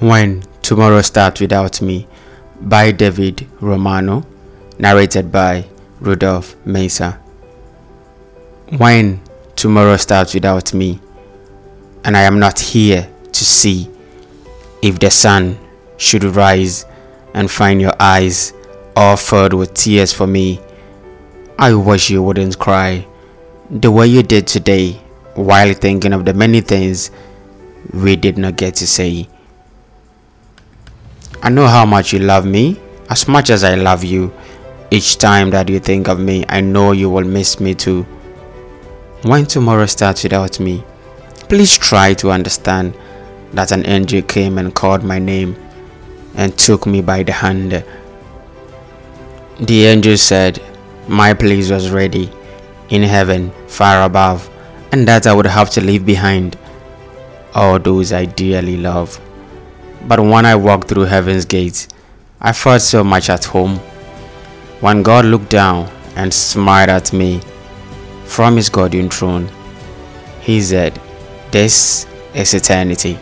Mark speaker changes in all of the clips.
Speaker 1: When Tomorrow Starts Without Me by David Romano, narrated by Rudolph Mesa. When tomorrow starts without me, and I am not here to see if the sun should rise and find your eyes all filled with tears for me, I wish you wouldn't cry the way you did today while thinking of the many things we did not get to say. I know how much you love me, as much as I love you. Each time that you think of me, I know you will miss me too. When tomorrow starts without me, please try to understand that an angel came and called my name and took me by the hand. The angel said, My place was ready in heaven, far above, and that I would have to leave behind all those I dearly love. But when I walked through heaven's gates, I felt so much at home when God looked down and smiled at me from his golden throne, he said, This is eternity.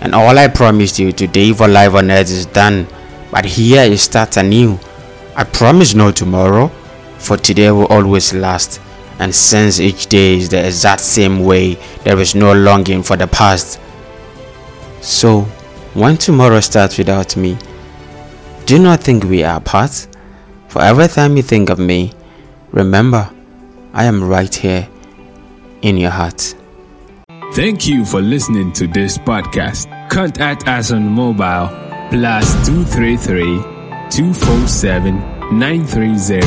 Speaker 1: And all I promised you today for life on earth is done. But here it starts anew. I promise no tomorrow, for today will always last. And since each day is the exact same way, there is no longing for the past. So, when tomorrow starts without me, do not think we are apart. For every time you think of me, remember, I am right here in your heart.
Speaker 2: Thank you for listening to this podcast. Contact us on mobile plus 233 247 930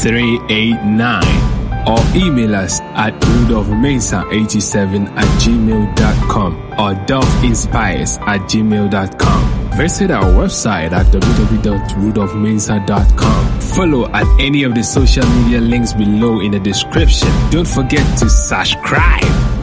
Speaker 2: 389 or email us at rudolphmesa87 at gmail.com or dolphinspires at gmail.com. Visit our website at www.rudolphmensa.com. Follow at any of the social media links below in the description. Don't forget to subscribe.